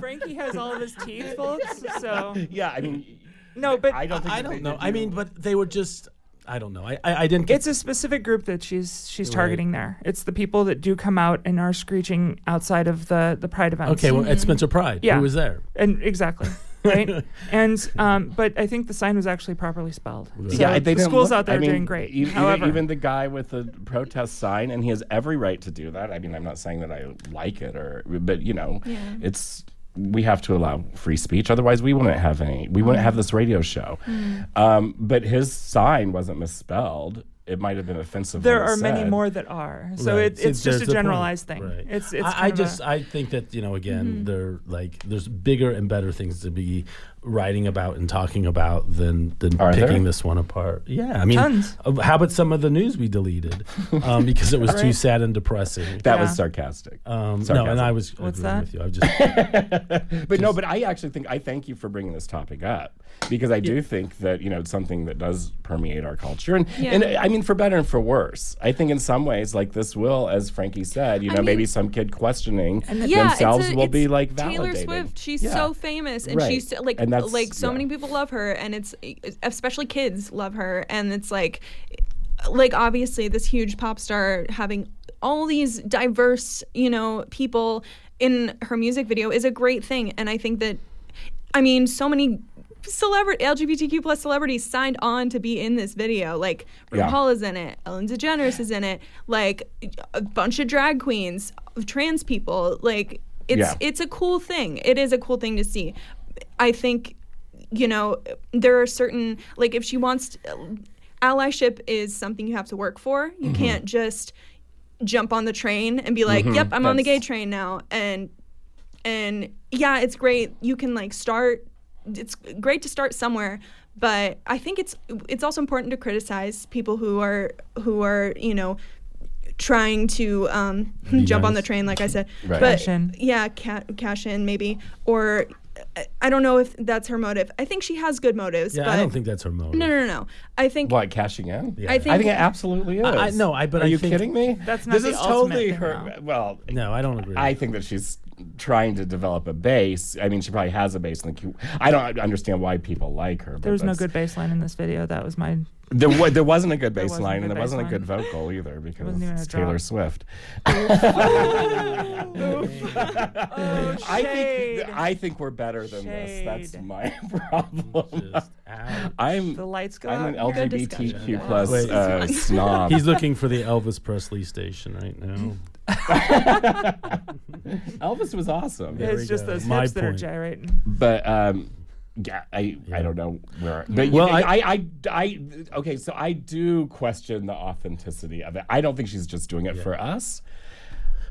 Frankie has all of his teeth, folks. So yeah, I mean, no, but I don't think I that don't know. did I you- mean, but they were just. I don't know. I I, I didn't get. it's a specific group that she's she's Right. targeting there. It's the people that do come out and are screeching outside of the the Pride events. okay. Well, at Spencer Pride, Yeah. who was there? and exactly right. and um, but I think the sign was actually properly spelled. So yeah, they the didn't schools look- out there I are mean, doing great. e- Even, However, even the guy with the protest sign, and he has every right to do that. I mean, I'm not saying that I like it, or but you know, Yeah. it's we have to allow free speech. Otherwise, we wouldn't have any. We wouldn't have this radio show. Mm. Um, but his sign wasn't misspelled. It might have been offensive. there when it are many said. more that are. So Right. it, See, it's there's just a the point. generalized thing. Right. It's it's. I, I just a, I think that you know again Mm-hmm. they're like there's bigger and better things to be writing about and talking about than than Are picking there? this one apart. Yeah, I mean, Tons. uh, how about some of the news we deleted um, because it was too sad and depressing. That Yeah. was sarcastic. Um, no, and I was What's agreeing that? with you. I was just but no, but I actually think I thank you for bringing this topic up because I do think that you know it's something that does permeate our culture, and Yeah. and I mean for better and for worse. I think in some ways, like this will, as Frankie said, you I know, maybe some kid questioning yeah, themselves a, will be like validated. Taylor Swift. She's Yeah. so famous, and Right. she's like And like so many people love her, and it's especially kids love her, and it's like like obviously this huge pop star having all these diverse you know people in her music video is a great thing, and I think that I mean so many celebrity LGBTQ plus celebrities signed on to be in this video. Like Yeah. RuPaul is in it, Ellen DeGeneres is in it, like a bunch of drag queens, trans people. Like it's Yeah. it's a cool thing. It is a cool thing to see. I think you know there are certain like if she wants to, allyship is something you have to work for. You Mm-hmm. can't just jump on the train and be like, "Yep, I'm on the gay train now." And and yeah, it's great. You can like start. It's great to start somewhere, but I think it's it's also important to criticize people who are who are you know trying to um, jump on the train, like I said. Right. But Cash in. yeah, ca- cash in maybe, or I- I don't know if that's her motive. I think she has good motives. yeah. but I don't think that's her motive. No, no, no, no. I think What cashing in? Yeah. I think, I think it absolutely is. I- I- no, I- but are I you think- kidding me? That's not this the is totally thing, her. though. Well, No, I don't agree. I think that she's trying to develop a base. I mean, she probably has a base. In the, I don't understand why people like her. But there was no good bass line in this video. That was my. There, wa- there wasn't a good bass wasn't a line, good and there bass wasn't a line. good vocal either because Wasn't even a it's Taylor drop. Swift. Oh, I think. I think we're better than this. That's Shade. my problem. Just out. I'm The lights go I'm an out. Good LGBTQ discussion. plus Wait. uh, snob. He's looking for the Elvis Presley station right now. Elvis was awesome. There we It's just go. those My hips that are point. gyrating. but um yeah, I, I don't know where. But Well, well, I- I, I, I, okay, so I do question the authenticity of it. I don't think she's just doing it for us.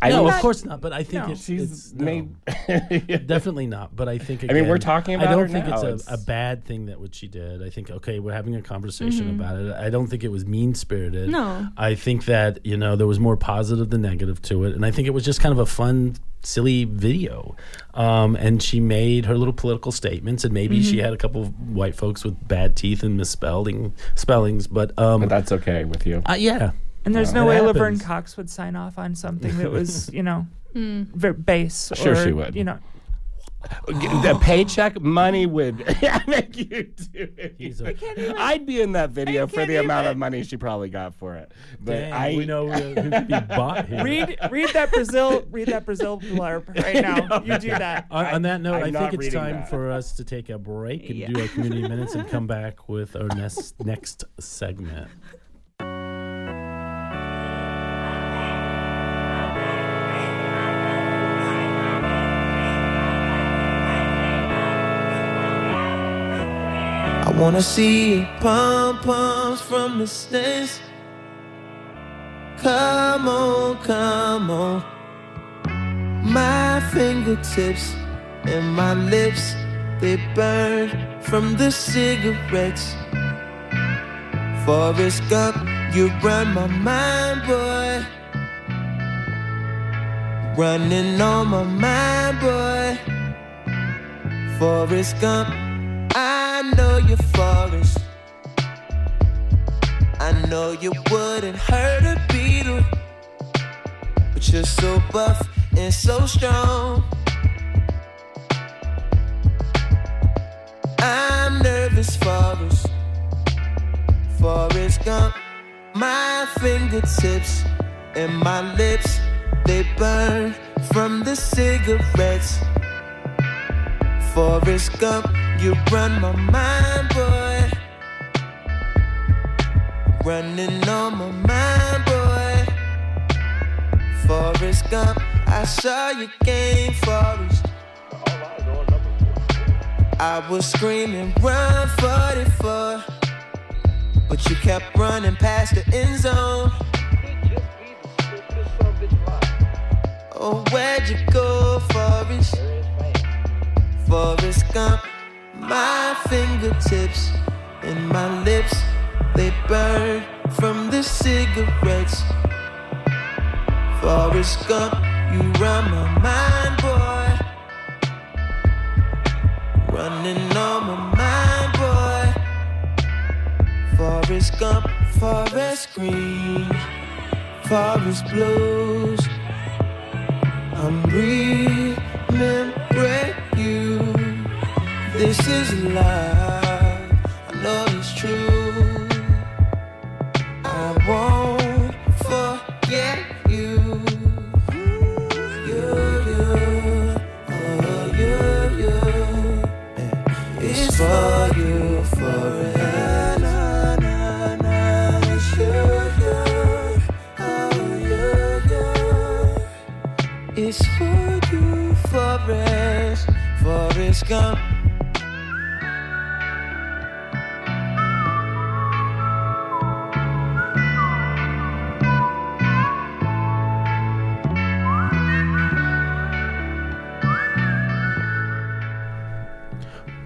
I no, mean, of course not. But I think No. it's, she's it's no, made. definitely not. But I think I mean, we're again, talking I don't her think now. it's, It's- a, a bad thing that what she did. I think okay, we're having a conversation Mm-hmm. about it. I don't think it was mean spirited. No. I think that you know there was more positive than negative to it, and I think it was just kind of a fun. Silly video, um, and she made her little political statements, and maybe Mm-hmm. she had a couple of white folks with bad teeth and misspelling spellings, but um, but that's okay with you. uh, yeah, And there's Yeah. no It way Laverne. Cox would sign off on something that was, you know, Hmm. very base. Sure or, she would. You know, the paycheck money would make you do it. He's a- I'd be in that video I for can't the amount of money she probably got for it. But Dang, I we know who could be bought here. read read that Brazil read that Brazil blurb right now. You do that. On, on that note, I'm I think it's time that. for us to take a break and Yeah. do our community minutes and come back with our next next segment. Wanna see pom poms from the stands. Come on, come on. My fingertips and my lips, they burn from the cigarettes. Forrest Gump, you run my mind, boy. Running on my mind, boy. Forrest Gump, I know you're Forrest. I know you wouldn't hurt a beetle, but you're so buff and so strong. I'm nervous, Forrest. Forrest Gump, my fingertips and my lips, they burn from the cigarettes. Forrest Gump, you run my mind, boy. Running on my mind, boy. Forrest Gump, I saw your game, Forrest. I was screaming, run 44. But you kept running past the end zone. Oh, where'd you go, Forrest? Forrest Gump, my fingertips and my lips, they burn from the cigarettes. Forrest Gump, you run my mind, boy. Running on my mind, boy. Forrest Gump, Forest Green, Forest Blues. I'm you. This is love. I know it's true. I won't forget you. You, you, oh, you, you. It's for you forever. It's you, you. Oh, you, you. It's for you, Forrest, Forrest Gump.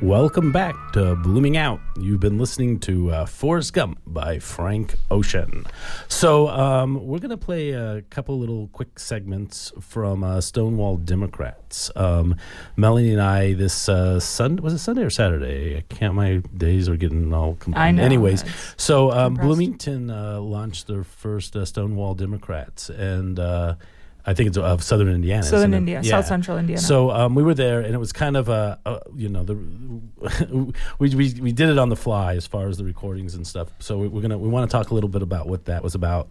Welcome back to Blooming Out. You've been listening to uh, Forrest Gump by Frank Ocean. So um, we're going to play a couple little quick segments from uh, Stonewall Democrats. Um, Melanie and I this uh, Sunday was it Sunday or Saturday? I can't. My days are getting all. Com- I know, Anyways, so um. Bloomington uh, launched their first uh, Stonewall Democrats, and uh, I think it's of Southern Indiana. Southern isn't? India, Yeah. South Central Indiana. So um, we were there, and it was kind of a, a you know, the we, we we did it on the fly as far as the recordings and stuff. So we, we're gonna we want to talk a little bit about what that was about.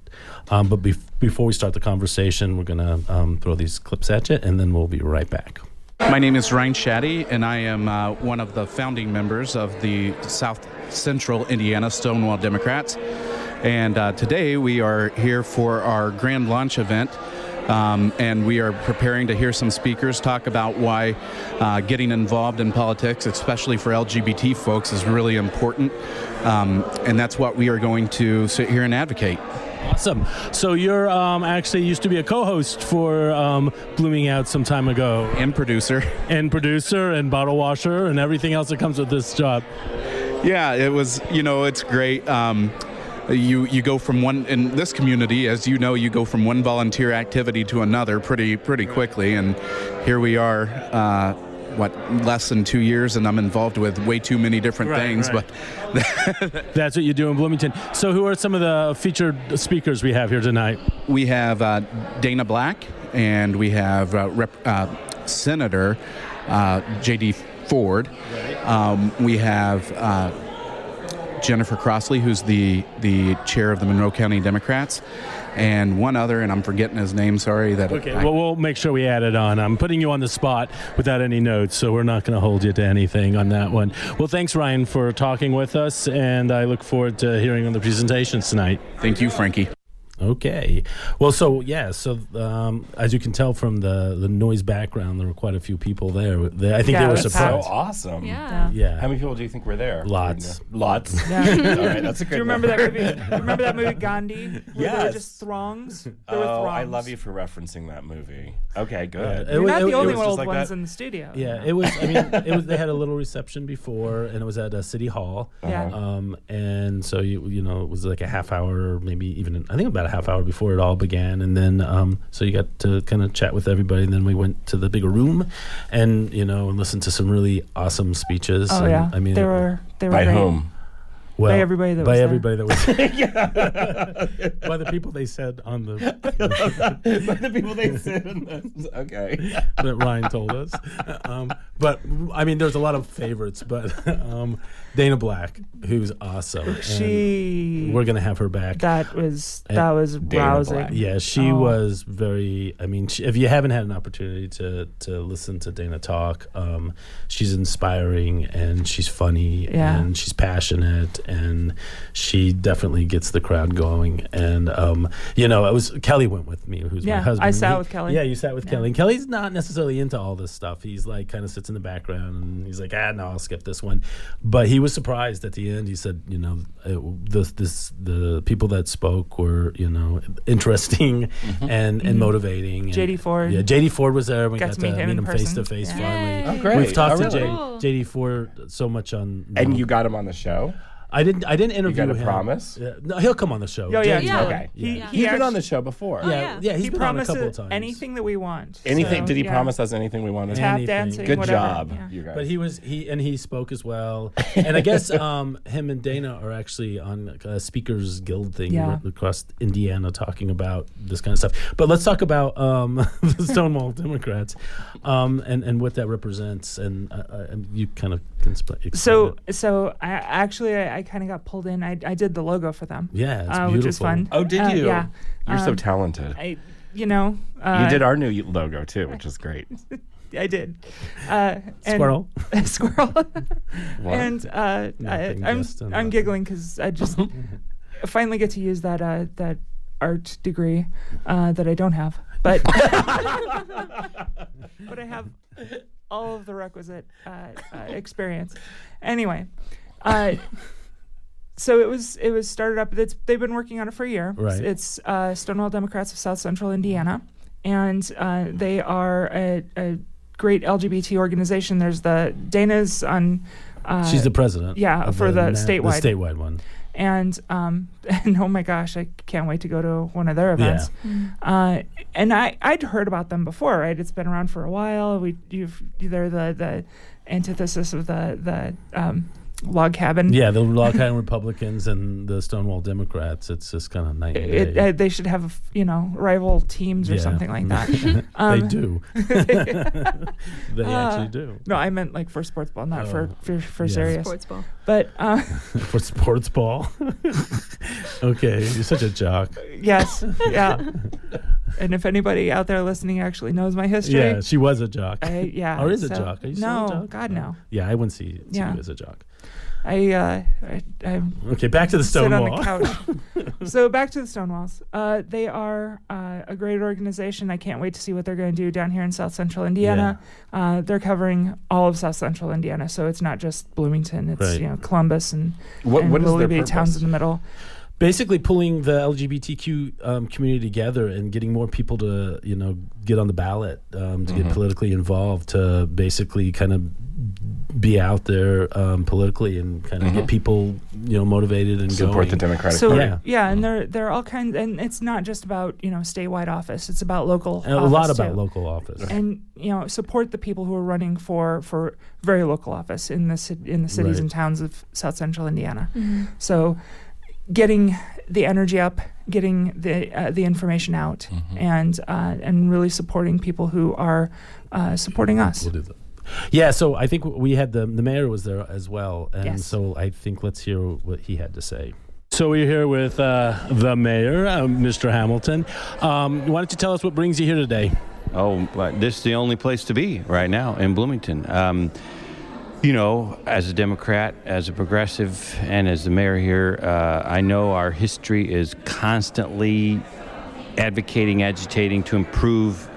Um, but bef- before we start the conversation, we're gonna um, throw these clips at you, and then we'll be right back. My name is Ryan Shaddy, and I am uh, one of the founding members of the South Central Indiana Stonewall Democrats. And uh, today we are here for our grand launch event. Um, and we are preparing to hear some speakers talk about why uh, getting involved in politics, especially for LGBT folks, is really important. Um, and that's what we are going to sit here and advocate. Awesome. So you're um, actually used to be a co-host for um, Blooming Out some time ago, And producer. and producer and bottle washer and everything else that comes with this job. Yeah, it was. You know, it's great. Um, you you go from one in this community, as you know, you go from one volunteer activity to another pretty pretty quickly, and here we are. Uh, what less than two years, and I'm involved with way too many different Right, things. right. But That's what you do in Bloomington. So who are some of the featured speakers we have here tonight? we have uh, Dana Black, and we have uh, Rep, uh, Senator uh, J.D. Ford. Um, we have uh, Jennifer Crossley, who's the the chair of the Monroe County Democrats, and one other, and I'm forgetting his name. Sorry that. Okay, I- well, we'll make sure we add it on. I'm putting you on the spot without any notes, so we're not going to hold you to anything on that one. Well, thanks, Ryan, for talking with us, and I look forward to hearing on the presentations tonight. thank you, Frankie. Okay. Well, so yeah, so um, as you can tell from the the noise background, there were quite a few people there. They, I think Yeah, they were surprised. was So awesome. Yeah. Yeah. How many people do you think were there? Lots. Lots. Yeah. All right, that's a good. Do you remember that movie? You remember that movie Gandhi? Where there were just throngs. There Oh, were throngs. I love you for referencing that movie. Okay, good. Yeah, You're It not was- the it only was old like ones that? in the studio. Yeah, it was. I mean, it was. They had a little reception before, and it was at a city hall. Yeah. Um, and so you you know it was like a half hour, maybe even I think about a half hour before it all began, and then um, so you got to kind of chat with everybody, and then we went to the bigger room, and you know and listened to some really awesome speeches. Oh and, yeah. I mean, they were they were By great. whom? well, by everybody that by was there. everybody that was by the people they said on the By the people they said. in this. Okay. that Ryan told us. Um, but I mean, there's a lot of favorites, but um, Dana Black, who's awesome. and She we're gonna have her back. that was And that was Dana rousing. Black. yeah, she Oh. was very. I mean, she, if you haven't had an opportunity to to listen to Dana talk, um, she's inspiring and she's funny Yeah. and she's passionate and she definitely gets the crowd going. And um, you know, it was Kelly went with me, who's Yeah, my husband. I sat He- with Kelly. Yeah, you sat with Yeah. Kelly. And Kelly's not necessarily into all this stuff. He's like kind of sits in the background and he's like, ah, no, I'll skip this one. But he was surprised at the end. He said, you know, uh, it, this, this, the people that spoke were, you know, interesting mm-hmm. and, and mm-hmm. motivating. and- JD Ford. Yeah, JD Ford was there. We Got got, to meet him in face to face finally. Oh, great. We've talked Oh, to really? J, JD Ford so much on. And you got him on the show? I didn't. I didn't interview a him. promise? Yeah, no, he'll come on the show. Oh, yeah, yeah. Okay. He, Yeah. he He's been on the show before. Oh, Yeah, yeah. yeah, he's he been on a promised couple of times. anything that we want. Anything? So, did he yeah. promise us anything we wanted? Tap Anything. dancing. Good whatever. job, Yeah. you guys. But he was he and he spoke as well, and I guess um, him and Dana are actually on a speakers guild thing Yeah. across Indiana talking about this kind of stuff. But let's talk about um, the Stonewall Democrats um, and and what that represents, and uh, uh, you kind of can explain So it. so I actually I, I kind of got pulled in. I, I did the logo for them. yeah, it's uh, beautiful. which is fun. oh, did Uh, you? yeah. You're so Um, talented. I you know uh, you did our new logo too, which is great. I did. Uh, and- Squirrel. squirrel. What? and uh, I, Nothing, I'm just, I'm giggling because I just finally get to use that uh, that art degree uh, that I don't have, but but I have all of the requisite uh, uh, experience. Anyway, uh, so it was it was started up. It's, they've been working on it for a year. Right. It's uh, Stonewall Democrats of South Central Indiana, and uh, they are a, a great LGBT organization. There's the Dana's on. Uh, She's the president. yeah, for the na- statewide. the statewide one. and um, and oh my gosh, I can't wait to go to one of their events. Mm. Uh, and I I'd heard about them before, right? It's been around for a while. We you've they're the the antithesis of the the um, log cabin. Yeah, the Log Cabin Republicans and the Stonewall Democrats. It's just kind of night and It, uh, they should have you know rival teams or Yeah. something like that. they Um, do. they Uh, actually do. No, I meant like for sports ball, not for Oh, for, for yeah. serious. Sports ball. But uh, for sports ball. okay, you're such a jock. yes, yeah. And if anybody out there listening actually knows my history, Yeah, she was a jock. I, yeah. or is a jock? Are you still no, a jock? God no. Yeah, I wouldn't see, see Yeah. you as a jock. I uh, I, I Okay, back to the sit on Stonewall. the couch. so back to the Stonewalls. Uh, they are uh, a great organization. I can't wait to see what they're going to do down here in South Central Indiana. Uh, they're covering all of South Central Indiana, so it's not just Bloomington. It's Right. you know Columbus and, What, and what is little their towns in the middle. basically pulling the LGBTQ um, community together and getting more people to you know get on the ballot um, to Mm-hmm. get politically involved to basically kind of be out there um, politically and kind of get people you know motivated and Mm-hmm. Support going. the Democratic So Party. Yeah. yeah, and there there are all kinds, and it's not just about you know statewide office; it's about local. And a lot about too. local office. and you know support the people who are running for for very local office in the in the cities Right. and towns of South Central Indiana. So, getting the energy up, getting the uh, the information out, and uh, and really supporting people who are uh, supporting us. We'll do that. Yeah, so I think we had the the mayor was there as well, and Yes. so I think let's hear what he had to say. So we're here with uh, the mayor, uh, Mr. Hamilton. Um, why don't you tell us what brings you here today? Oh, this is the only place to be right now in Bloomington. Um, you know, as a Democrat, as a progressive, and as the mayor here, uh, I know our history is constantly advocating, agitating to improve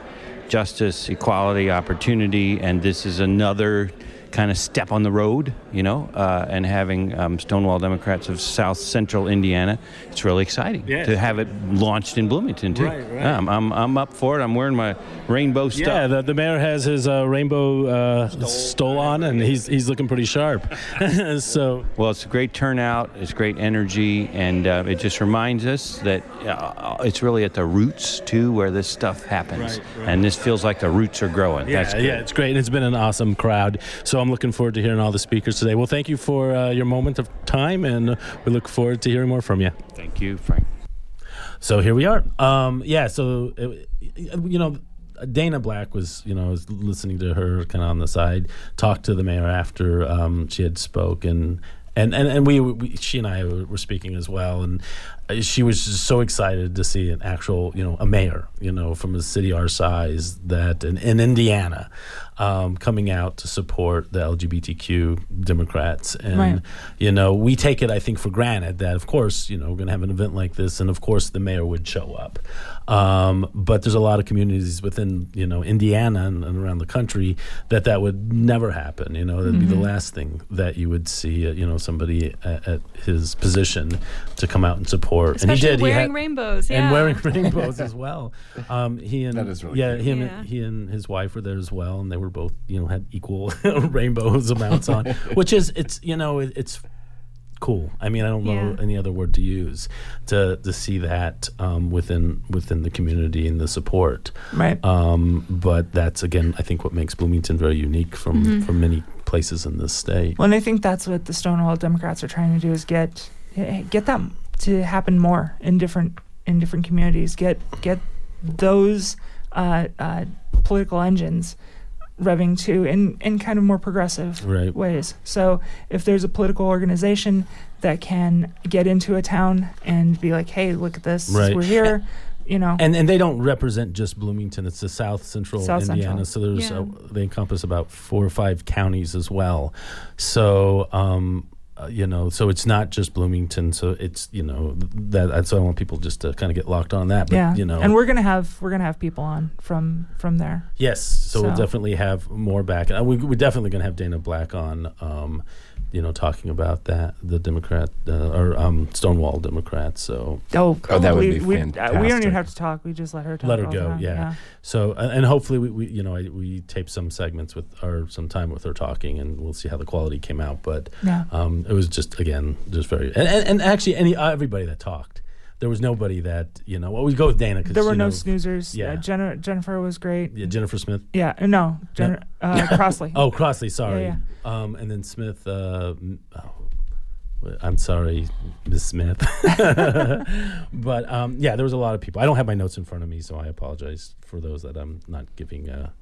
justice, equality, opportunity, and this is another kind of step on the road, you know, uh, and having um, Stonewall Democrats of South Central Indiana, it's really exciting Yeah. to have it launched in Bloomington, too. Right, right. Yeah, I'm, I'm, I'm up for it. I'm wearing my rainbow stuff. Yeah, the, the mayor has his uh, rainbow uh, stole on, and he's he's looking pretty sharp. so Well, it's a great turnout. It's great energy, and uh, it just reminds us that uh, it's really at the roots too where this stuff happens, Right, right. and this feels like the roots are growing. yeah, That's good. yeah, it's great. and It's been an awesome crowd. So I'm looking forward to hearing all the speakers today. Well, thank you for uh, your moment of time, and we look forward to hearing more from you. Thank you, Frank. So here we are. Um, yeah. So uh, you know, Dana Black was you know I was listening to her kind of on the side talk to the mayor after um, she had spoken. And, and, and we, we she and I were speaking as well, and uh, she was just so excited to see an actual, you know, a mayor, you know, from a city our size that in, in Indiana, um, coming out to support the LGBTQ Democrats, and Right. you know, we take it, I think, for granted that, of course, you know, we're going to have an event like this, and of course, the mayor would show up. Um, but there's a lot of communities within, you know, Indiana and, and around the country that that would never happen. You know, that'd be the last thing that you would see, uh, you know, somebody at, at his position to come out and support. Especially and he did. he wearing had- rainbows. Yeah. and wearing rainbows as well. Um, he and That is really yeah, cute. him Yeah. And, he and his wife were there as well, and they were both you know had equal rainbows amounts on, which is it's you know it, it's cool. I mean, I don't know Yeah. any other word to use to to see that um, within within the community and the support. Right. Um, but that's again, I think what makes Bloomington very unique from Mm-hmm. from many places in this state. Well, and I think that's what the Stonewall Democrats are trying to do is get get that to happen more in different in different communities. Get get those uh, uh, political engines revving too in in kind of more progressive Right. ways. So if there's a political organization that can get into a town and be like, "Hey, look at this, Right. we're here," you know. And and they don't represent just Bloomington. It's the South Central South Indiana. Central. So there's Yeah. uh, they encompass about four or five counties as well. So um, uh, you know, so it's not just Bloomington. So it's you know that. So I want people just to kind of get locked on that. But yeah, you know, and we're gonna have we're gonna have people on from from there. Yes, so, we'll definitely have more back. Uh, we, we're definitely going to have Dana Black on, um, you know, talking about that, the Democrat uh, or um, Stonewall Democrats. So Oh, Oh, that would we, be we, uh, we don't even have to talk. We just let her talk. let her go. time. Yeah. So and hopefully we, we you know I, we tape some segments with or some time with her talking, and we'll see how the quality came out. But Yeah. um, it was just again just very and, and, and actually any uh, everybody that talked. There was nobody that you know. Well, we go with Dana because There were no know, snoozers. yeah. Yeah. Jenna, Jennifer was great. yeah, Jennifer Smith. Yeah. uh, No. Jenna, uh, Crossley. Oh, Crossley, sorry. Yeah, Um, and then Smith. Uh, oh, I'm sorry, Miss Smith. but um, yeah, there was a lot of people. I don't have my notes in front of me, so I apologize for those that I'm not giving a,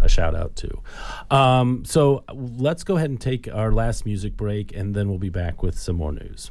a shout out to. Um, so let's go ahead and take our last music break, and then we'll be back with some more news.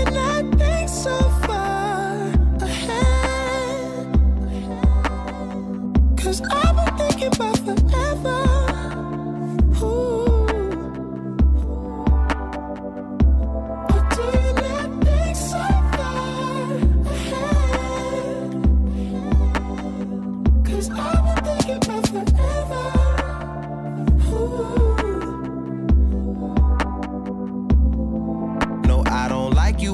Cause I've been thinking about forever. Ooh.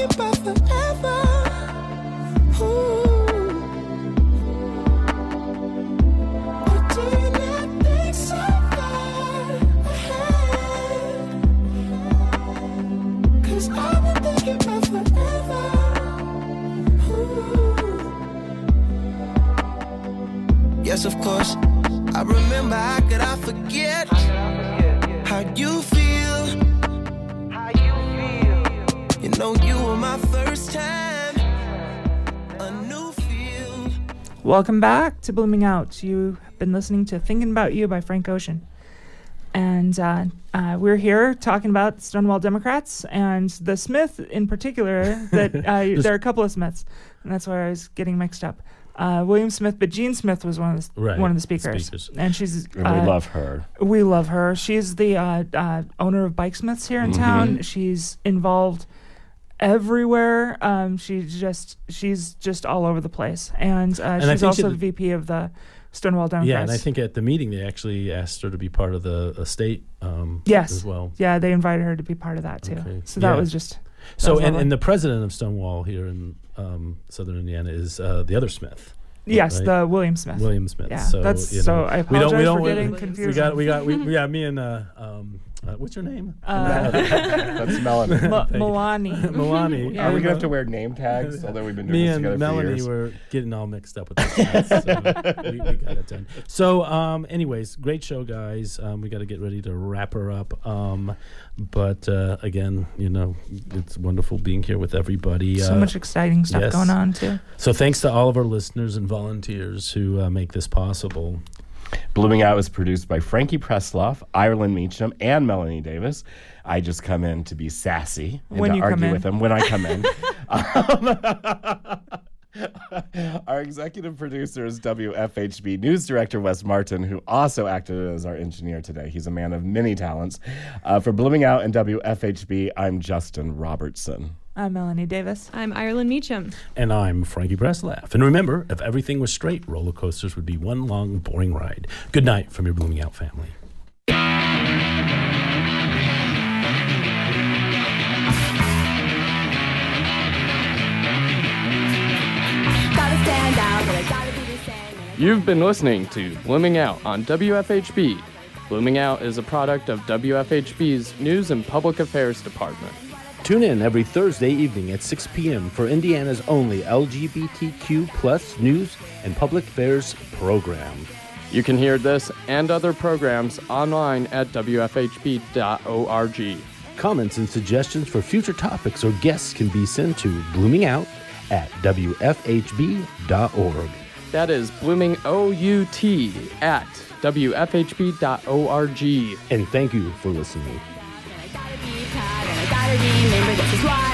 Forever. Ooh. Or do you I've been forever. Yes, of course. I remember how could I forget how you feel? You know you were my first time. A new feel. Welcome back to Blooming Out. You've been listening to Thinking About You by Frank Ocean. And uh, uh, we're here talking about Stonewall Democrats and the Smith in particular. That uh, there are a couple of Smiths, and that's why I was getting mixed up. Uh, William Smith, but Jean Smith was one of the Right, one of the speakers, speakers. and she's And uh, we love her. we love her. She's the uh, uh, owner of Bikesmiths here in town. She's involved everywhere. Um, she's just she's just all over the place, and, uh, I she's also the VP of the Stonewall Democrats. Yeah, and I think at the meeting they actually asked her to be part of the estate um, yes, as well. Yeah, they invited her to be part of that too. Okay. So that Yeah. was just So, was and, and the president of Stonewall here in um, Southern Indiana is uh, the other Smith, yes, right? the William Smith. William Smith. Yeah, so that's- you know, so I we don't, we apologize don't, for we- getting we confused. got, we got, we, yeah, me and uh, um, uh, what's your name? Uh, That's Melanie. Ma- Thank. Milani. Melanie. Yeah, Are we we gonna have to wear name tags? Although we've been doing Me this and together for Melanie years. were getting all mixed up with this. so we, we got it done. So, um, anyways, great show, guys. Um, we got to get ready to wrap her up. Um, but uh, again, you know, it's wonderful being here with everybody. so uh, much exciting stuff yes. going on too. So, thanks to all of our listeners and volunteers who uh, make this possible. Blooming Out was produced by Frankie Presloff, Ireland Meacham, and Melanie Davis. I just come in to be sassy and When to argue with them when I come in. Um, our executive producer is WFHB News Director Wes Martin, who also acted as our engineer today. He's a man of many talents. Uh, for Blooming Out and WFHB, I'm Justin Robertson. I'm Melanie Davis. I'm Ireland Meacham. And I'm Frankie Breslaff. And remember, if everything was straight, roller coasters would be one long, boring ride. Good night from your Blooming Out family. Gotta stand out, but I gotta be the same. and I You've been listening to Blooming Out on WFHB. Blooming Out is a product of WFHB's News and Public Affairs Department. Tune in every Thursday evening at 6 p.m. for Indiana's only LGBTQ plus news and public affairs program. You can hear this and other programs online at WFHB.org. Comments and suggestions for future topics or guests can be sent to bloomingout at WFHB.org. That is Blooming OUT at WFHB.org. And thank you for listening. Remember this is why